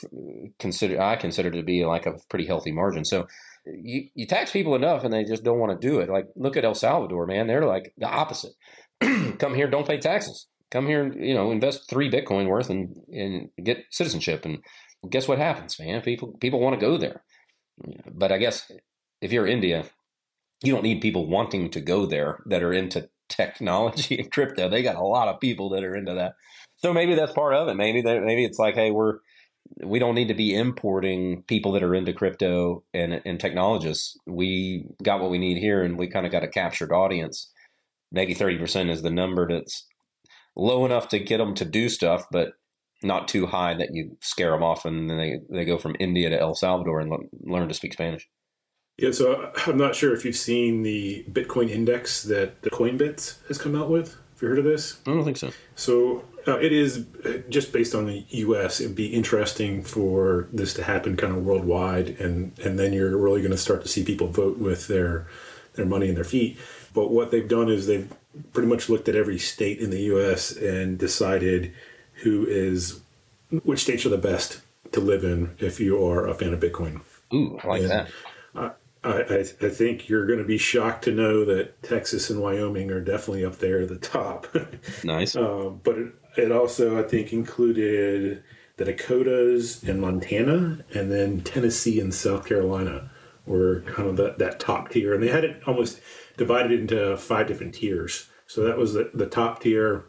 considered I considered to be like a pretty healthy margin. So you you tax people enough and they just don't want to do it. Like look at El Salvador, man. They're like the opposite. Come here, don't pay taxes. Come here, you know, invest three Bitcoin worth and and get citizenship. And guess what happens, man? People people want to go there. But I guess if you're India, you don't need people wanting to go there that are into technology and crypto. They got a lot of people that are into that. So maybe that's part of it. Maybe that maybe it's like, hey, we're we don't need to be importing people that are into crypto and, and technologists. We got what we need here, and we kind of got a captured audience. Maybe thirty percent is the number that's low enough to get them to do stuff, but not too high that you scare them off, and then they they go from India to El Salvador and learn to speak Spanish. Yeah, so I'm not sure if you've seen the Bitcoin index that the Coinbits has come out with. Have you heard of this? I don't think so. So uh, it is uh, just based on the U.S. It'd be interesting for this to happen kind of worldwide, and and then you're really going to start to see people vote with their their money and their feet. But what they've done is they've pretty much looked at every state in the U.S. and decided who is which states are the best to live in if you are a fan of Bitcoin. Ooh, I like and, that. I, I, think you're going to be shocked to know that Texas and Wyoming are definitely up there at the top. nice. Uh, but it, it also, I think, included the Dakotas and Montana, and then Tennessee and South Carolina were kind of that, that top tier. And they had it almost divided into five different tiers. So that was the, the top tier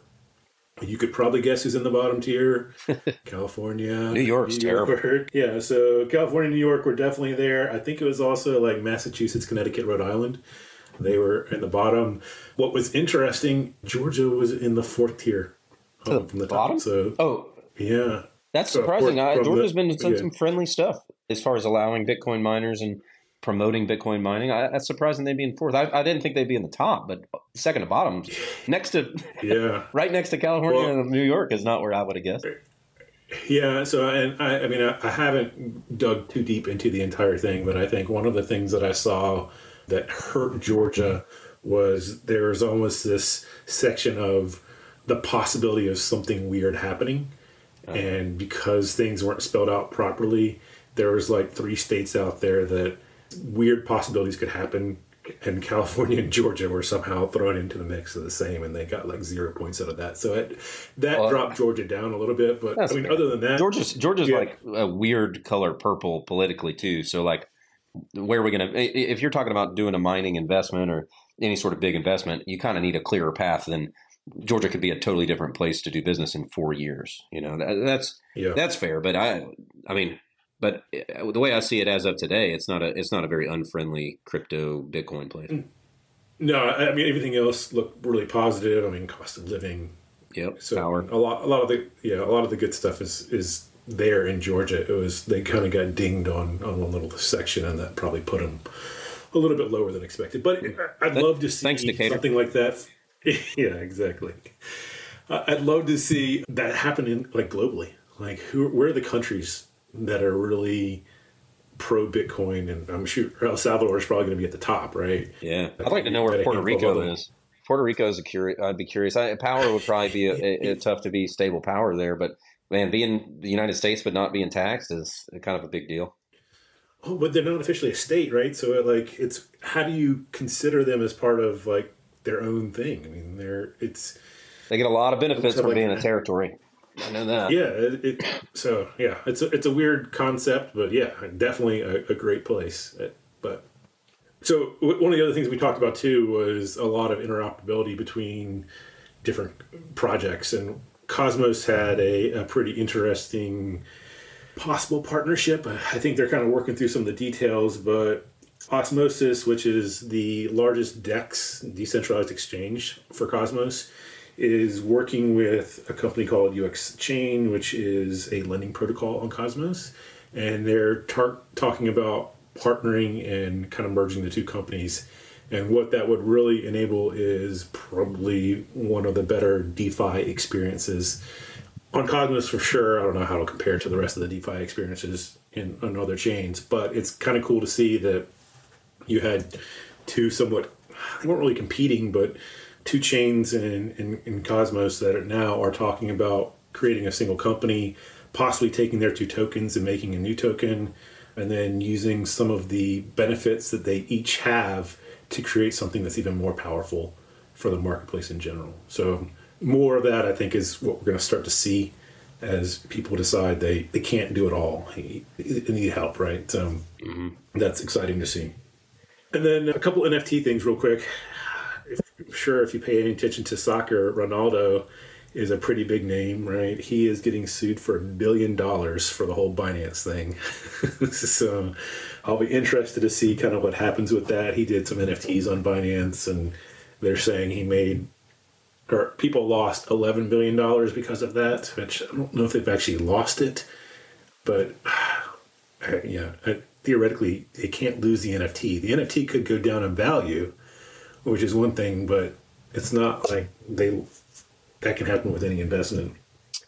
you could probably guess who's in the bottom tier. California, New York's New York. Yeah, so California, New York were definitely there. I think it was also like Massachusetts, Connecticut, Rhode Island. They were in the bottom. What was interesting, Georgia was in the fourth tier um, from the bottom. Top. So, oh, yeah, that's surprising. I, Georgia's the, been doing yeah. some friendly stuff as far as allowing Bitcoin miners and promoting Bitcoin mining. I, that's surprising they'd be in fourth. I, I, didn't think they'd be in the top, but second to bottom, next to yeah, right next to California well, and New York is not where I would have guessed. Yeah, so and I, I mean I, I haven't dug too deep into the entire thing, but I think one of the things that I saw that hurt Georgia was there was almost this section of the possibility of something weird happening. Uh-huh. And because things weren't spelled out properly, there was like three states out there that weird possibilities could happen and California and Georgia were somehow thrown into the mix of the same, and they got like zero points out of that. So it, that well, dropped Georgia down a little bit. But I mean, fair. other than that, Georgia's Georgia's yeah. like a weird color purple politically too. So like, where are we going to? If you're talking about doing a mining investment or any sort of big investment, you kind of need a clearer path than Georgia could be a totally different place to do business in four years. You know, that, that's Yeah. that's fair. But I, I mean, but uh, the way I see it as of today, it's not a it's not a very unfriendly crypto Bitcoin place. No, I mean everything else looked really positive. I mean, cost of living, Yep, so power. a lot, a lot of the yeah, a lot of the good stuff is is there in Georgia. It was they kind of got dinged on on one little section, and that probably put them a little bit lower than expected. But I'd Th- love to see thanks, Decatur. something like that. yeah, exactly. Uh, I'd love to see that happen in like globally. Like, who, where are the countries that are really pro Bitcoin? And I'm sure El Salvador is probably going to be at the top, right? Yeah, I'd like to know where Puerto Rico other- is. Puerto Rico is a curious. I'd be curious. I, power would probably be a, a, a tough to be stable power there, but man, being the United States but not being taxed is kind of a big deal. Oh, but they're not officially a state, right? So, like, it's how do you consider them as part of like their own thing? I mean, they're it's They get a lot of benefits from like- being a territory. I know that. yeah, it, it so yeah, it's a, it's a weird concept, but yeah, definitely a, a great place. Uh, But so w- one of the other things we talked about too was a lot of interoperability between different projects, and Cosmos had a, a pretty interesting possible partnership. I think they're kind of working through some of the details, but Osmosis, which is the largest DEX decentralized exchange for Cosmos, is working with a company called UX Chain, which is a lending protocol on Cosmos, and they're tar- talking about partnering and kind of merging the two companies. And what that would really enable is probably one of the better DeFi experiences on Cosmos for sure. I don't know how to compare to the rest of the DeFi experiences in other chains, but it's kind of cool to see that you had two somewhat weren't really competing, but two chains in, in, in Cosmos that are now are talking about creating a single company, possibly taking their two tokens and making a new token, and then using some of the benefits that they each have to create something that's even more powerful for the marketplace in general. So more of that I think is what we're going to start to see as people decide they, they can't do it all. They, they need help, right? So mm-hmm. that's exciting to see. And then a couple NFT things, real quick. Sure, if you pay any attention to soccer, Ronaldo is a pretty big name, right? He is getting sued for a billion dollars for the whole Binance thing. so I'll be interested to see kind of what happens with that. He did some NFTs on Binance, and they're saying he made or people lost eleven billion dollars because of that. Which I don't know if they've actually lost it, but yeah, theoretically they can't lose the NFT. The NFT could go down in value, which is one thing, but it's not like they that can happen with any investment.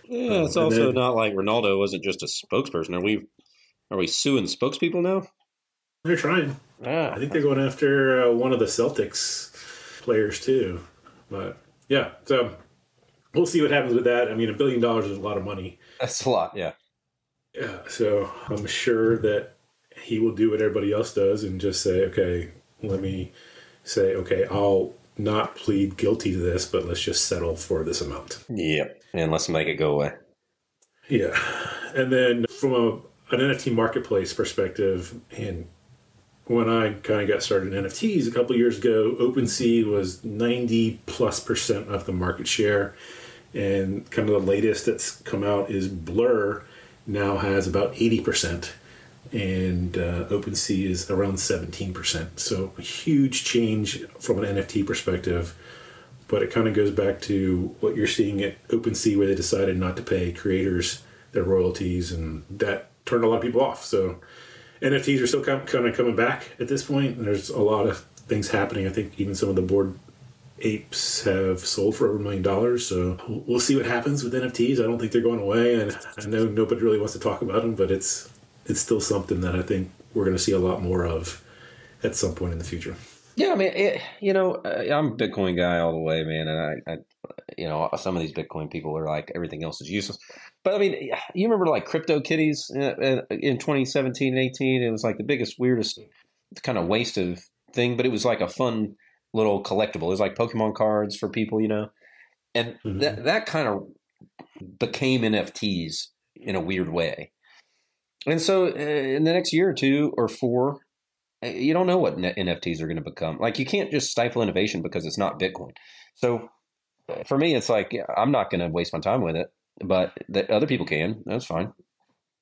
Yeah, it's And also then- not like Ronaldo wasn't just a spokesperson. Are we are we suing spokespeople now? They're trying. Yeah, I think they're going after uh, one of the Celtics players too. But yeah, so we'll see what happens with that. I mean, a billion dollars is a lot of money. that's a lot. Yeah, Yeah, so I'm sure that he will do what everybody else does and just say, okay, let me say, okay, I'll not plead guilty to this, but let's just settle for this amount. yep. And let's make it go away. Yeah. And then from a, an NFT marketplace perspective, and when I kind of got started in NFTs a couple years ago, OpenSea was 90 plus percent of the market share. And kind of the latest that's come out is Blur now has about 80%. And uh, OpenSea is around 17%. So a huge change from an NFT perspective but it kind of goes back to what you're seeing at OpenSea, where they decided not to pay creators their royalties, and that turned a lot of people off. So NFTs are still kind of, coming back at this point. And there's a lot of things happening. I think even some of the Bored Apes have sold for over a million dollars. So we'll see what happens with NFTs. I don't think they're going away, and I know nobody really wants to talk about them, but it's it's still something that I think we're going to see a lot more of at some point in the future. Yeah, I mean, it, you know, uh, I'm a Bitcoin guy all the way, man, and I, I, you know, some of these Bitcoin people are like everything else is useless. But I mean, you remember like Crypto Kitties uh, in 2017 and 18? It was like the biggest, weirdest kind of waste of thing, but it was like a fun little collectible. It was like Pokemon cards for people, you know, and Mhm. that that kind of became NFTs in a weird way. And so, uh, in the next year or two or four, uh, you don't know what NFTs are going to become. Like, you can't just stifle innovation because it's not Bitcoin. So, for me, it's like I'm not going to waste my time with it, but that other people can. That's fine.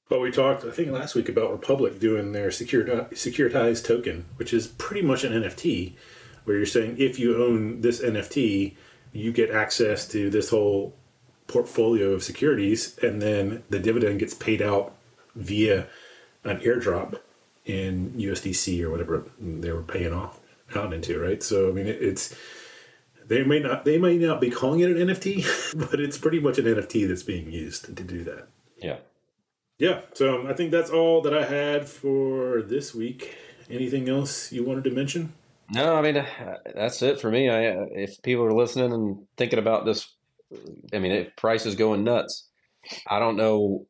But we talked, I think, last week about Republic doing their securitized token, which is pretty much an NFT, where you're saying if you own this NFT, you get access to this whole portfolio of securities, and then the dividend gets paid out via an airdrop in USDC or whatever they were paying off out into, right? So I mean, it, it's they may not they may not be calling it an NFT, but it's pretty much an NFT that's being used to do that. Yeah. Yeah. So I think that's all that I had for this week. Anything else you wanted to mention? No, I mean uh, that's it for me. I uh, if people are listening and thinking about this, I mean, if price is going nuts, I don't know.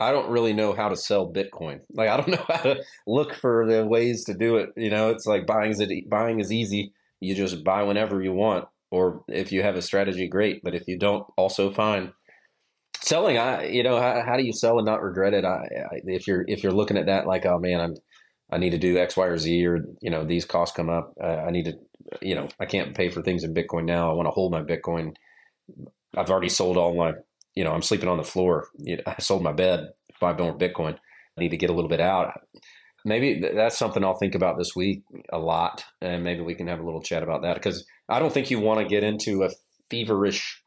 I don't really know how to sell Bitcoin. Like I don't know how to look for the ways to do it. You know, it's like buying is buying is easy. You just buy whenever you want, or if you have a strategy, great. But if you don't, also fine. Selling, I you know how, how do you sell and not regret it? I, I if you're if you're looking at that like oh man I'm I need to do X, Y, or Z, or you know these costs come up. Uh, I need to, you know, I can't pay for things in Bitcoin now. I want to hold my Bitcoin. I've already sold all my, you know, I'm sleeping on the floor. You know, I sold my bed, five more Bitcoin. I need to get a little bit out. Maybe that's something I'll think about this week a lot, and maybe we can have a little chat about that because I don't think you want to get into a feverish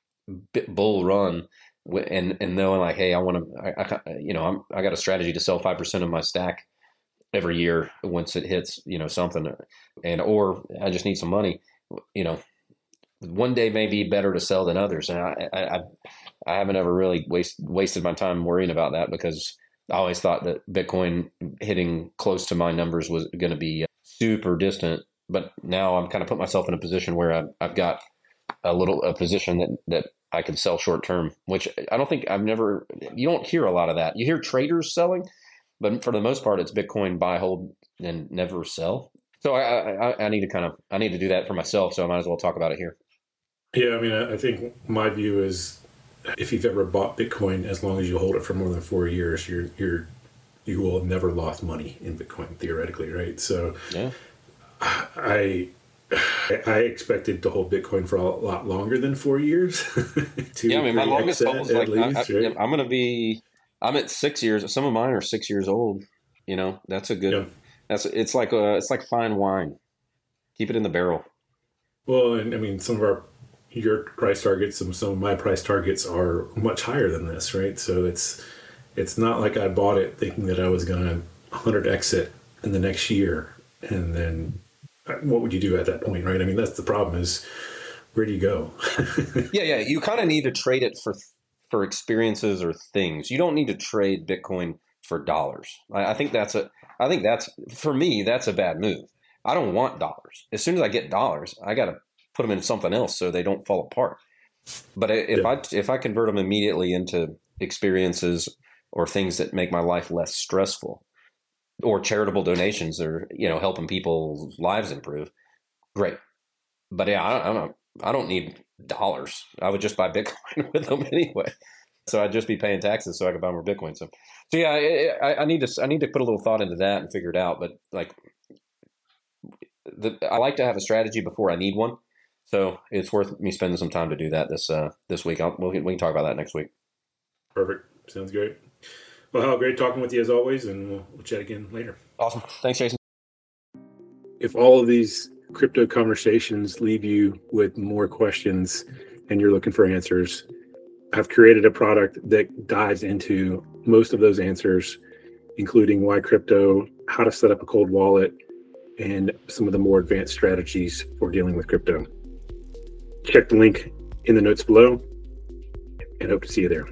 bull run and and knowing like, hey, I want to, I, I, you know, I'm, I got a strategy to sell five percent of my stack every year once it hits, you know, something and, or I just need some money, you know, one day may be better to sell than others. And I, I, I haven't ever really waste, wasted my time worrying about that because I always thought that Bitcoin hitting close to my numbers was going to be uh, super distant. But now I'm kind of put myself in a position where I've, I've got a little a position that that I can sell short term, which I don't think I've never. You don't hear a lot of that. You hear traders selling, but for the most part, it's Bitcoin buy, hold, and never sell. So I, I, I need to kind of I need to do that for myself. So I might as well talk about it here. Yeah, I mean, I think my view is if you've ever bought Bitcoin, as long as you hold it for more than four years, you're you're you will have never lost money in Bitcoin theoretically, right? So, yeah, I I expected to hold Bitcoin for a lot longer than four years. yeah, I mean, my longest hold was like least, I, am right? going to be I'm at six years. Some of mine are six years old. You know, that's a good. Yeah. That's it's like a, it's like fine wine. Keep it in the barrel. Well, and I mean, some of our your price targets, some some of my price targets are much higher than this, right? So it's it's not like I bought it thinking that I was going to 100 exit in the next year, and then uh, what would you do at that point, right? I mean, that's the problem is where do you go? yeah, yeah, you kind of need to trade it for for experiences or things. You don't need to trade Bitcoin for dollars. I, I think that's a I think that's for me that's a bad move. I don't want dollars. As soon as I get dollars, I got to put them in something else so they don't fall apart. But if yeah. I if I convert them immediately into experiences or things that make my life less stressful, or charitable donations, or you know helping people's lives improve, great. But yeah, I, I don't I don't need dollars. I would just buy Bitcoin with them anyway. So I'd just be paying taxes so I could buy more Bitcoin. So, so yeah, I, I need to I need to put a little thought into that and figure it out. But like, the, I like to have a strategy before I need one. So it's worth me spending some time to do that this uh, this week. I'll, we we can talk about that next week. Perfect. Sounds great. Well, Hal, great talking with you as always, and we'll, we'll chat again later. Awesome. Thanks, Jason. If all of these crypto conversations leave you with more questions and you're looking for answers, I've created a product that dives into most of those answers, including why crypto, how to set up a cold wallet, and some of the more advanced strategies for dealing with crypto. Check the link in the notes below and hope to see you there.